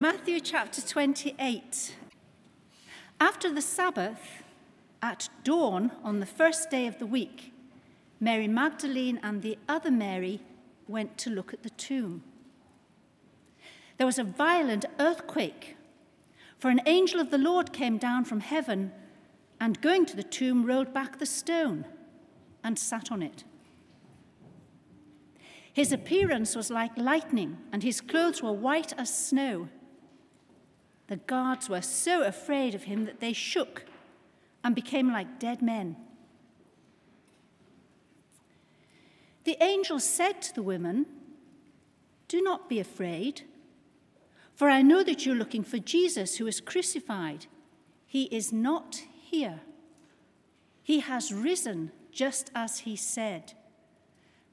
Matthew chapter 28. After the Sabbath, at dawn on the first day of the week, Mary Magdalene and the other Mary went to look at the tomb. There was a violent earthquake, for an angel of the Lord came down from heaven and, going to the tomb, rolled back the stone and sat on it. His appearance was like lightning, and his clothes were white as snow. The guards were so afraid of him that they shook and became like dead men. The angel said to the women, Do not be afraid, for I know that you're looking for Jesus who was crucified. He is not here. He has risen just as he said.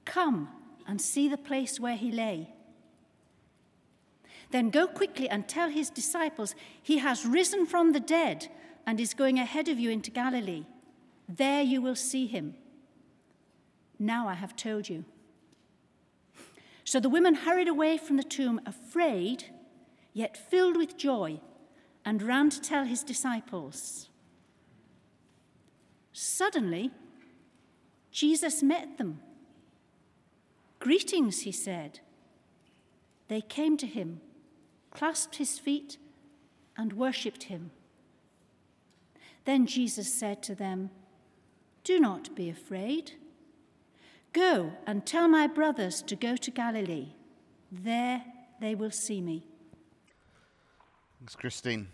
Come and see the place where he lay. Then go quickly and tell his disciples, He has risen from the dead and is going ahead of you into Galilee. There you will see him. Now I have told you. So the women hurried away from the tomb, afraid, yet filled with joy, and ran to tell his disciples. Suddenly, Jesus met them. Greetings, he said. They came to him clasped his feet, and worshipped him. Then Jesus said to them, Do not be afraid. Go and tell my brothers to go to Galilee. There they will see me. Thanks, Christine.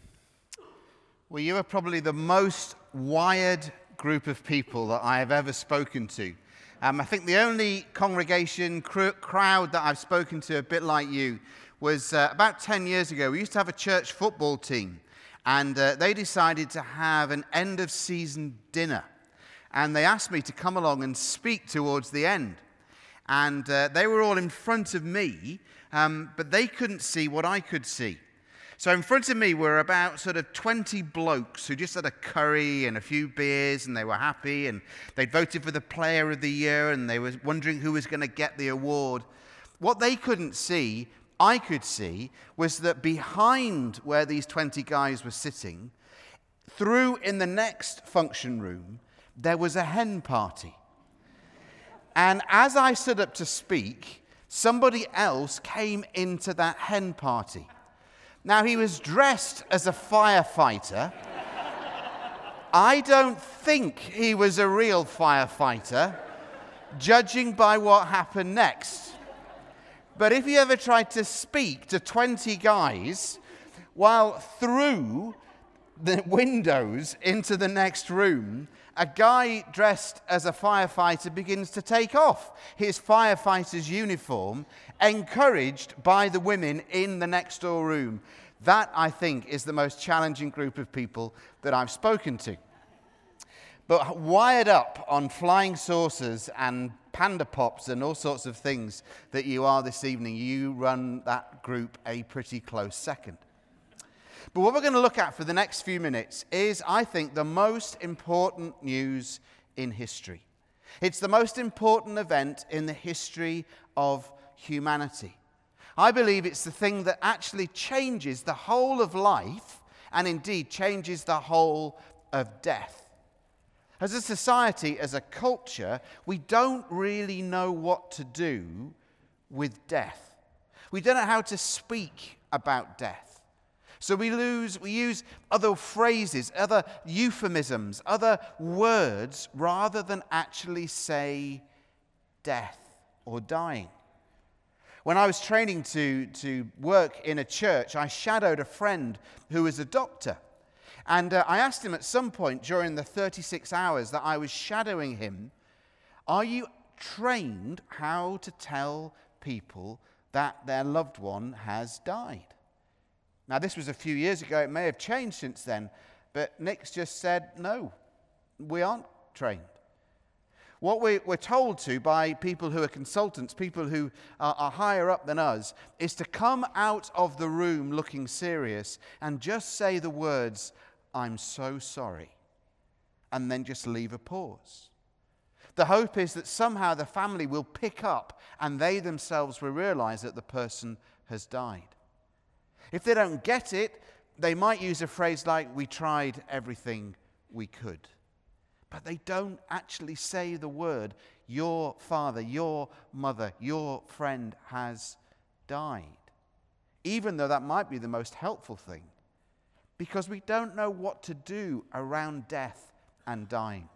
Well, you are probably the most wired group of people that I have ever spoken to. Um, I think the only congregation cr- crowd that I've spoken to, a bit like you, was uh, about 10 years ago. We used to have a church football team, and uh, they decided to have an end of season dinner. And they asked me to come along and speak towards the end. And uh, they were all in front of me, um, but they couldn't see what I could see. So in front of me were about sort of 20 blokes who just had a curry and a few beers and they were happy and they'd voted for the player of the year and they were wondering who was going to get the award. What they couldn't see I could see was that behind where these 20 guys were sitting, through in the next function room, there was a hen party. And as I stood up to speak, somebody else came into that hen party. Now, he was dressed as a firefighter. I don't think he was a real firefighter, judging by what happened next. But if you ever tried to speak to 20 guys while through the windows into the next room, a guy dressed as a firefighter begins to take off his firefighter's uniform, encouraged by the women in the next door room. That, I think, is the most challenging group of people that I've spoken to. But wired up on flying saucers and panda pops and all sorts of things that you are this evening, you run that group a pretty close second. But what we're going to look at for the next few minutes is, I think, the most important news in history. It's the most important event in the history of humanity. I believe it's the thing that actually changes the whole of life and indeed changes the whole of death. As a society, as a culture, we don't really know what to do with death. We don't know how to speak about death. So we lose, we use other phrases, other euphemisms, other words rather than actually say death or dying. When I was training to, to work in a church, I shadowed a friend who was a doctor. And uh, I asked him at some point during the 36 hours that I was shadowing him, Are you trained how to tell people that their loved one has died? Now, this was a few years ago. It may have changed since then. But Nick's just said, No, we aren't trained. What we're told to by people who are consultants, people who are, are higher up than us, is to come out of the room looking serious and just say the words, I'm so sorry, and then just leave a pause. The hope is that somehow the family will pick up and they themselves will realize that the person has died. If they don't get it, they might use a phrase like, We tried everything we could. But they don't actually say the word, Your father, your mother, your friend has died. Even though that might be the most helpful thing. Because we don't know what to do around death and dying.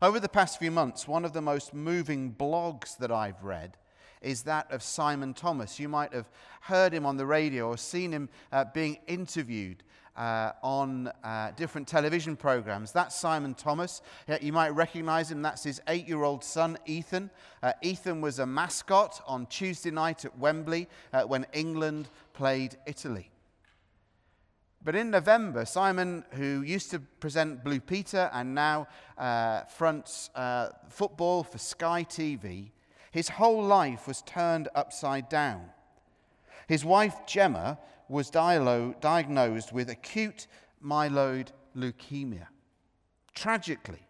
Over the past few months, one of the most moving blogs that I've read is that of Simon Thomas. You might have heard him on the radio or seen him uh, being interviewed uh, on uh, different television programs. That's Simon Thomas. you might recognize him. That's his eight year old son, Ethan. Uh, Ethan was a mascot on Tuesday night at Wembley uh, when England played Italy. But in November, Simon, who used to present Blue Peter and now uh, fronts football for Sky TV, his whole life was turned upside down. His wife, Gemma, was diagnosed with acute myeloid leukemia. Tragically,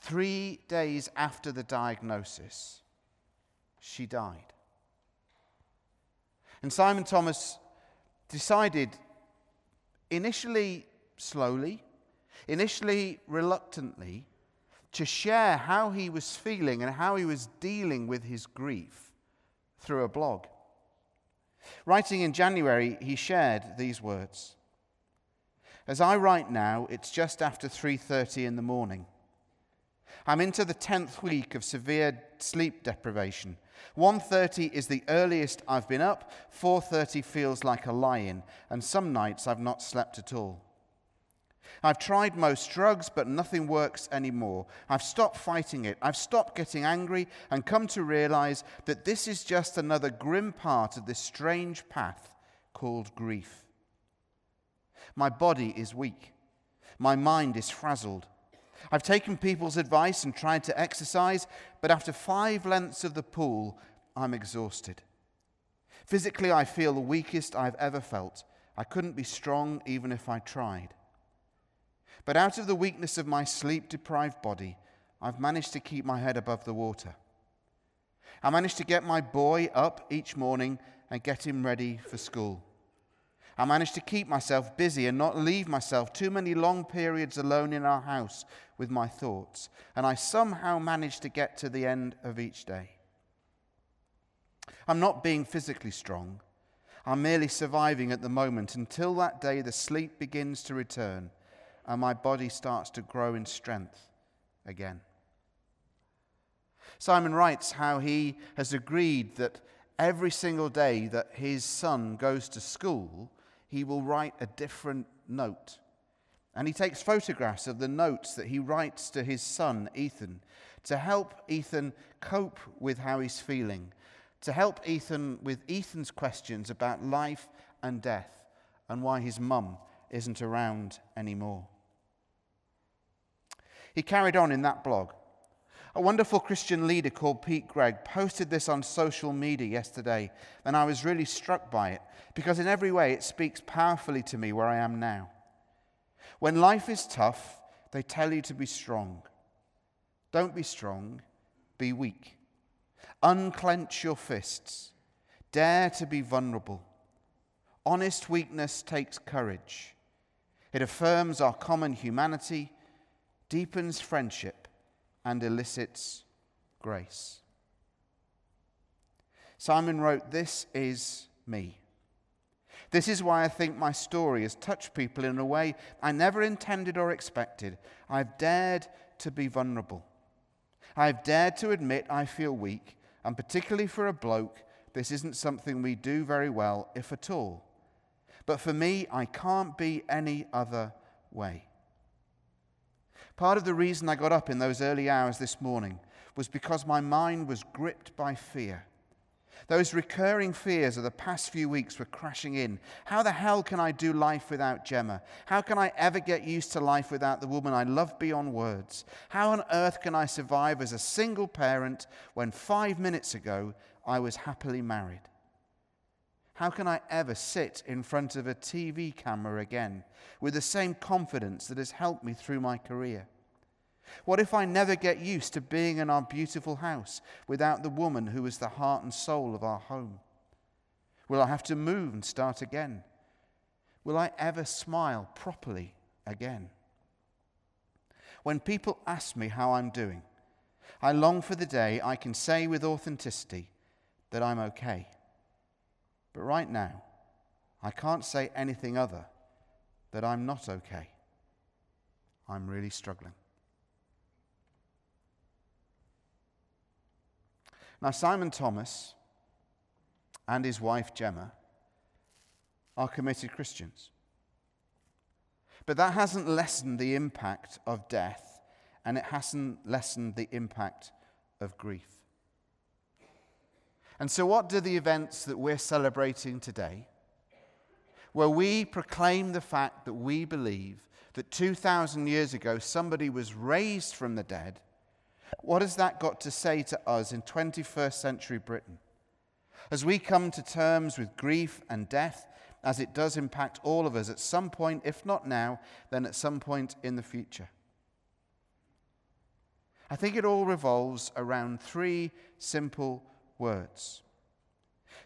three days after the diagnosis, she died. And Simon Thomas decided, initially slowly, initially reluctantly, to share how he was feeling and how he was dealing with his grief through a blog. Writing in January, he shared these words. As I write now, it's just after 3:30 in the morning. I'm into the 10th week of severe sleep deprivation. 1:30 is the earliest I've been up, 4:30 feels like a lie-in, and some nights I've not slept at all. I've tried most drugs, but nothing works anymore. I've stopped fighting it. I've stopped getting angry and come to realize that this is just another grim part of this strange path called grief. My body is weak. My mind is frazzled. I've taken people's advice and tried to exercise, but after five lengths of the pool, I'm exhausted. Physically, I feel the weakest I've ever felt. I couldn't be strong even if I tried. But out of the weakness of my sleep deprived body, I've managed to keep my head above the water. I managed to get my boy up each morning and get him ready for school. I managed to keep myself busy and not leave myself too many long periods alone in our house with my thoughts. And I somehow managed to get to the end of each day. I'm not being physically strong. I'm merely surviving at the moment until that day the sleep begins to return and my body starts to grow in strength again. Simon writes how he has agreed that every single day that his son goes to school, he will write a different note. And he takes photographs of the notes that he writes to his son, Ethan, to help Ethan cope with how he's feeling, to help Ethan with Ethan's questions about life and death and why his mum isn't around anymore. He carried on in that blog. A wonderful Christian leader called Pete Greig posted this on social media yesterday, and I was really struck by it because, in every way, it speaks powerfully to me where I am now. When life is tough, they tell you to be strong. Don't be strong, be weak. Unclench your fists. Dare to be vulnerable. Honest weakness takes courage. It affirms our common humanity deepens friendship, and elicits grace. Simon wrote, This is me. This is why I think my story has touched people in a way I never intended or expected. I've dared to be vulnerable. I've dared to admit I feel weak, and particularly for a bloke, this isn't something we do very well, if at all. But for me, I can't be any other way. Part of the reason I got up in those early hours this morning was because my mind was gripped by fear. Those recurring fears of the past few weeks were crashing in. How the hell can I do life without Gemma? How can I ever get used to life without the woman I love beyond words? How on earth can I survive as a single parent when five minutes ago I was happily married? How can I ever sit in front of a TV camera again with the same confidence that has helped me through my career? What if I never get used to being in our beautiful house without the woman who is the heart and soul of our home? Will I have to move and start again? Will I ever smile properly again? When people ask me how I'm doing, I long for the day I can say with authenticity that I'm okay. But right now, I can't say anything other that I'm not okay. I'm really struggling. Now, Simon Thomas and his wife Gemma are committed Christians. But that hasn't lessened the impact of death, and it hasn't lessened the impact of grief. And so, what do the events that we're celebrating today, where we proclaim the fact that we believe that 2,000 years ago somebody was raised from the dead, what has that got to say to us in 21st century Britain? As we come to terms with grief and death, as it does impact all of us at some point, if not now, then at some point in the future. I think it all revolves around three simple words.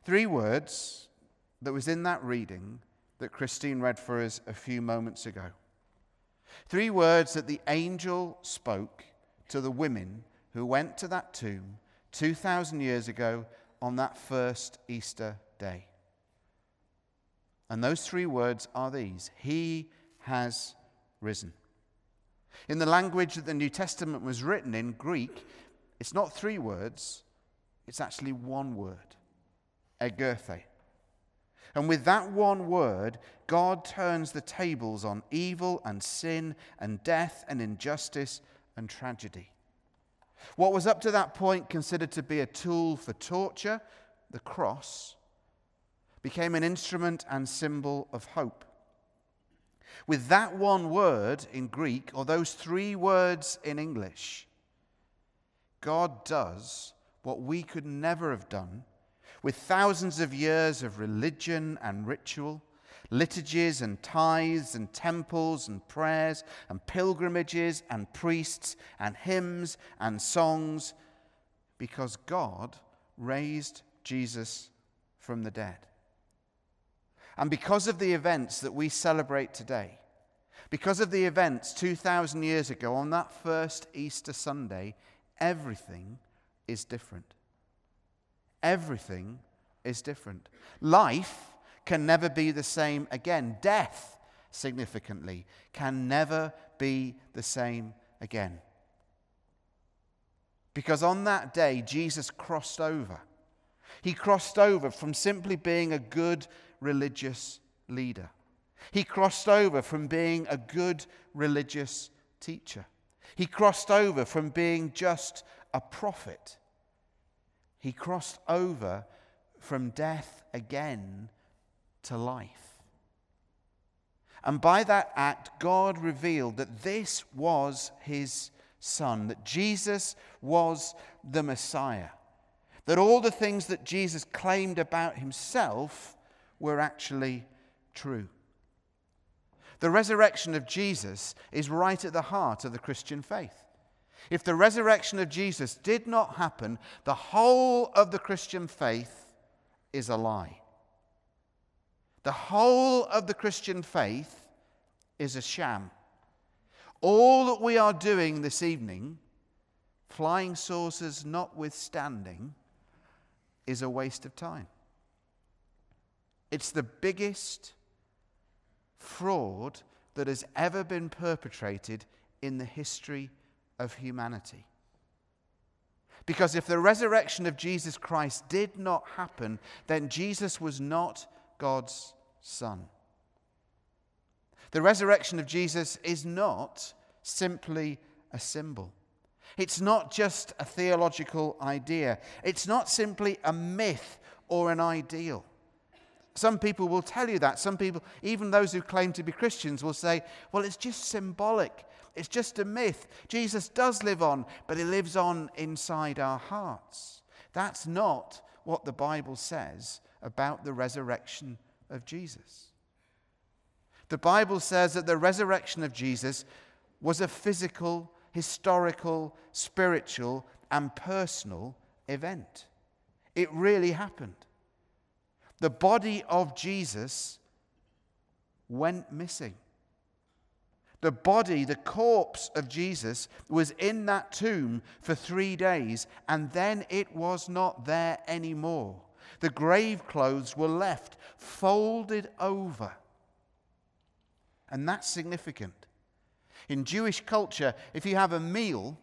Three words that was in that reading that Christine read for us a few moments ago. Three words that the angel spoke to the women who went to that tomb 2,000 years ago on that first Easter day. And those three words are these He has risen. In the language that the New Testament was written in Greek, it's not three words, it's actually one word, egerthe. And with that one word, God turns the tables on evil and sin and death and injustice and tragedy. What was up to that point considered to be a tool for torture, the cross, became an instrument and symbol of hope. With that one word in Greek, or those three words in English, God does what we could never have done with thousands of years of religion and ritual, liturgies and tithes and temples and prayers and pilgrimages and priests and hymns and songs, because God raised Jesus from the dead. And because of the events that we celebrate today, because of the events 2,000 years ago on that first Easter Sunday, everything is different. Everything is different. Life can never be the same again. Death, significantly, can never be the same again. Because on that day, Jesus crossed over. He crossed over from simply being a good religious leader. He crossed over from being a good religious teacher. He crossed over from being just a prophet. He crossed over from death again to life. And by that act, God revealed that this was his son, that Jesus was the Messiah, that all the things that Jesus claimed about himself were actually true. The resurrection of Jesus is right at the heart of the Christian faith. If the resurrection of Jesus did not happen, the whole of the Christian faith is a lie. The whole of the Christian faith is a sham. All that we are doing this evening, flying saucers notwithstanding, is a waste of time. It's the biggest fraud that has ever been perpetrated in the history of humanity. Because if the resurrection of Jesus Christ did not happen, then Jesus was not God's Son. The resurrection of Jesus is not simply a symbol. It's not just a theological idea. It's not simply a myth or an ideal. Some people will tell you that. Some people, even those who claim to be Christians, will say, well, it's just symbolic. It's just a myth. Jesus does live on, but he lives on inside our hearts. That's not what the Bible says about the resurrection of Jesus. The Bible says that the resurrection of Jesus was a physical, historical, spiritual, and personal event. It really happened. The body of Jesus went missing. The body, the corpse of Jesus, was in that tomb for three days, and then it was not there anymore. The grave clothes were left folded over. And that's significant. In Jewish culture, if you have a meal,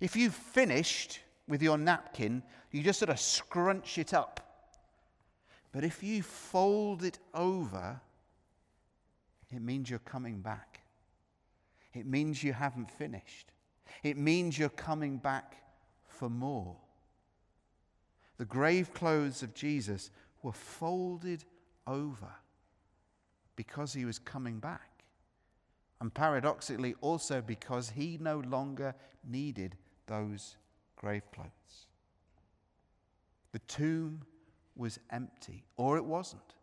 if you've finished with your napkin, you just sort of scrunch it up. But if you fold it over, it means you're coming back. It means you haven't finished. It means you're coming back for more. The grave clothes of Jesus were folded over because he was coming back. And paradoxically, also because he no longer needed those grave clothes. The tomb was empty, or it wasn't.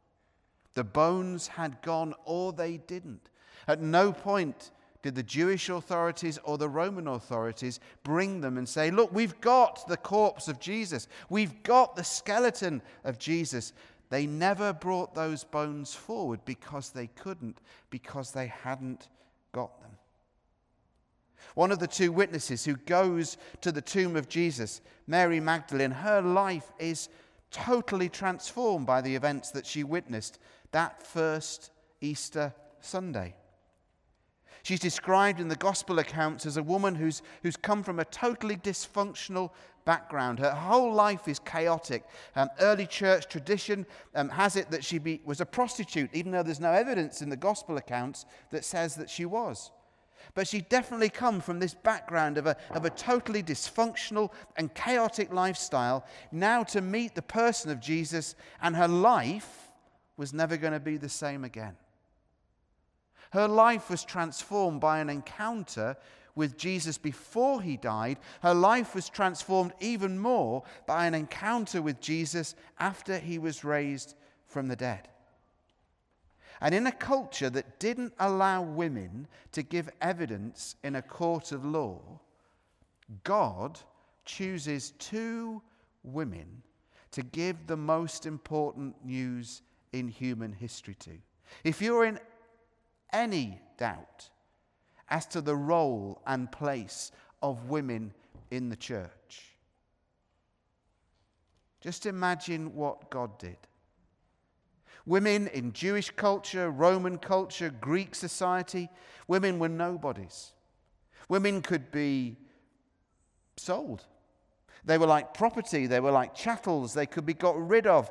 The bones had gone, or they didn't. At no point did the Jewish authorities or the Roman authorities bring them and say, Look, we've got the corpse of Jesus, we've got the skeleton of Jesus. They never brought those bones forward because they couldn't, because they hadn't got them. One of the two witnesses who goes to the tomb of Jesus, Mary Magdalene, her life is totally transformed by the events that she witnessed that first Easter Sunday. She's described in the gospel accounts as a woman who's, who's come from a totally dysfunctional background. Her whole life is chaotic. Um, early church tradition um, has it that she be, was a prostitute, even though there's no evidence in the gospel accounts that says that she was. But she definitely come from this background of a, of a totally dysfunctional and chaotic lifestyle, now to meet the person of Jesus, and her life was never going to be the same again. Her life was transformed by an encounter with Jesus before he died. Her life was transformed even more by an encounter with Jesus after he was raised from the dead. And in a culture that didn't allow women to give evidence in a court of law, God chooses two women to give the most important news in human history to. If you're in any doubt as to the role and place of women in the church. Just imagine what God did. Women in Jewish culture, Roman culture, Greek society, women were nobodies. Women could be sold. They were like property, they were like chattels, they could be got rid of.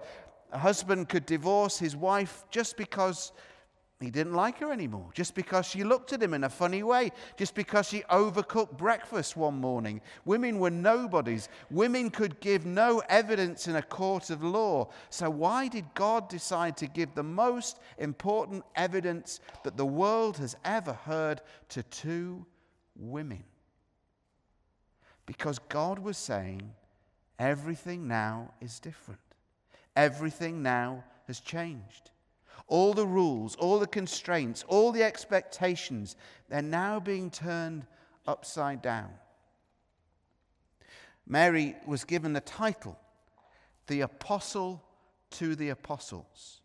A husband could divorce his wife just because he didn't like her anymore just because she looked at him in a funny way, just because she overcooked breakfast one morning. Women were nobodies. Women could give no evidence in a court of law. So, why did God decide to give the most important evidence that the world has ever heard to two women? Because God was saying, everything now is different, everything now has changed. All the rules, all the constraints, all the expectations, they're now being turned upside down. Mary was given the title, the Apostle to the Apostles.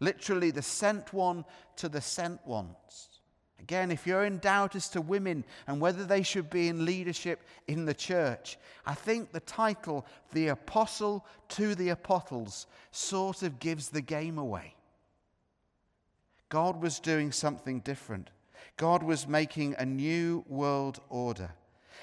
Literally, the sent one to the sent ones. Again, if you're in doubt as to women and whether they should be in leadership in the church, I think the title, The Apostle to the Apostles, sort of gives the game away. God was doing something different. God was making a new world order.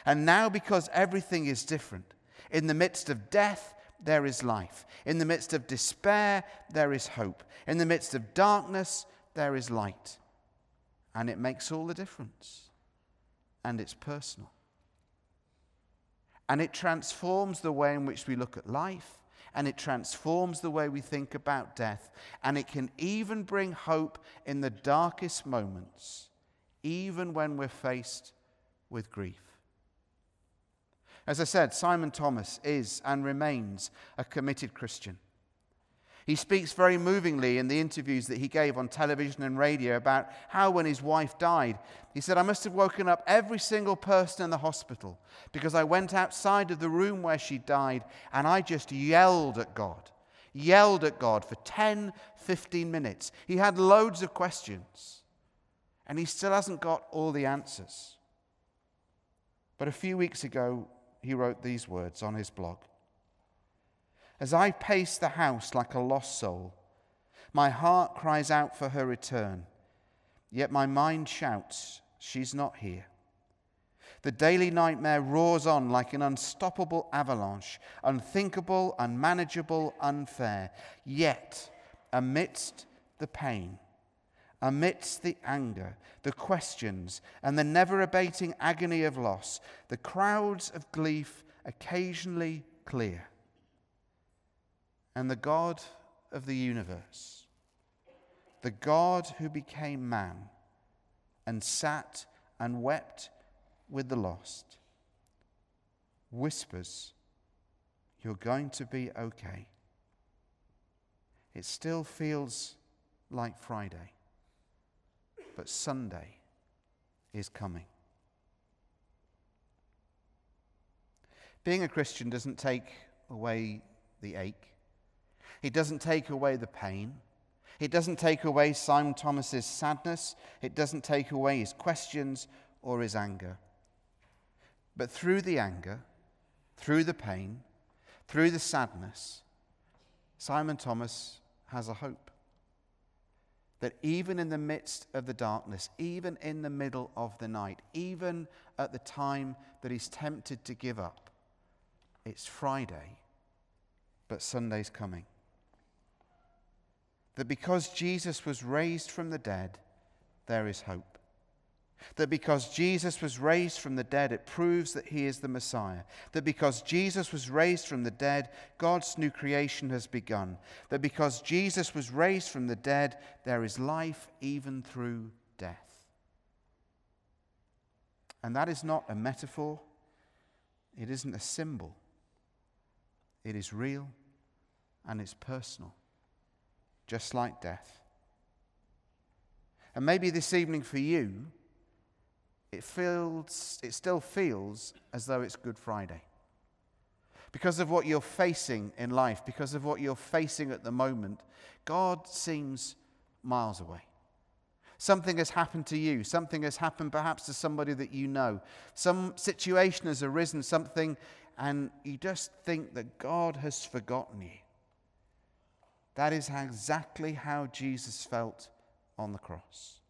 And now, because everything is different, in the midst of death, there is life. In the midst of despair, there is hope. In the midst of darkness, there is light. And it makes all the difference. And it's personal. And it transforms the way in which we look at life and it transforms the way we think about death, and it can even bring hope in the darkest moments, even when we're faced with grief. As I said, Simon Thomas is and remains a committed Christian. He speaks very movingly in the interviews that he gave on television and radio about how, when his wife died, he said, I must have woken up every single person in the hospital because I went outside of the room where she died and I just yelled at God. yelled at God for 10, 15 minutes. He had loads of questions, and he still hasn't got all the answers. But a few weeks ago, he wrote these words on his blog As I pace the house like a lost soul, my heart cries out for her return, yet my mind shouts, She's not here. The daily nightmare roars on like an unstoppable avalanche, unthinkable, unmanageable, unfair. Yet, amidst the pain, amidst the anger, the questions, and the never abating agony of loss, the crowds of grief occasionally clear. And the God of the universe, the God who became man and sat and wept with the lost, whispers, You're going to be okay. It still feels like Friday, but Sunday is coming. Being a Christian doesn't take away the ache. It doesn't take away the pain. It doesn't take away Simon Thomas's sadness. It doesn't take away his questions or his anger. But through the anger, through the pain, through the sadness, Simon Thomas has a hope. That even in the midst of the darkness, even in the middle of the night, even at the time that he's tempted to give up, it's Friday, but Sunday's coming. That because Jesus was raised from the dead, there is hope. That because Jesus was raised from the dead, it proves that he is the Messiah. That because Jesus was raised from the dead, God's new creation has begun. That because Jesus was raised from the dead, there is life even through death. And that is not a metaphor, it isn't a symbol. It is real and it's personal, just like death. And maybe this evening for you, it, feels, it still feels as though it's Good Friday. Because of what you're facing in life, because of what you're facing at the moment, God seems miles away. Something has happened to you. Something has happened perhaps to somebody that you know. Some situation has arisen, something, and you just think that God has forgotten you. That is exactly how Jesus felt on the cross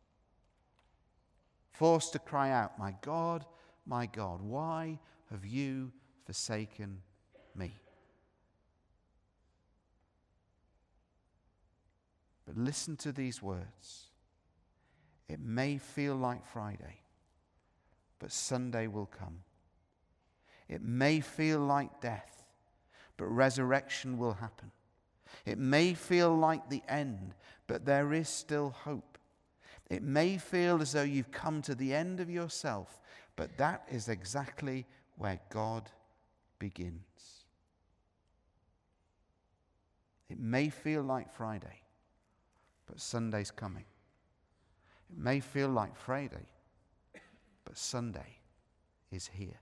forced to cry out, My God, my God, why have you forsaken me? But listen to these words. It may feel like Friday, but Sunday will come. It may feel like death, but resurrection will happen. It may feel like the end, but there is still hope. It may feel as though you've come to the end of yourself, but that is exactly where God begins. It may feel like Friday, but Sunday's coming. It may feel like Friday, but Sunday is here.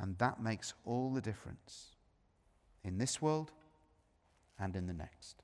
And that makes all the difference in this world and in the next.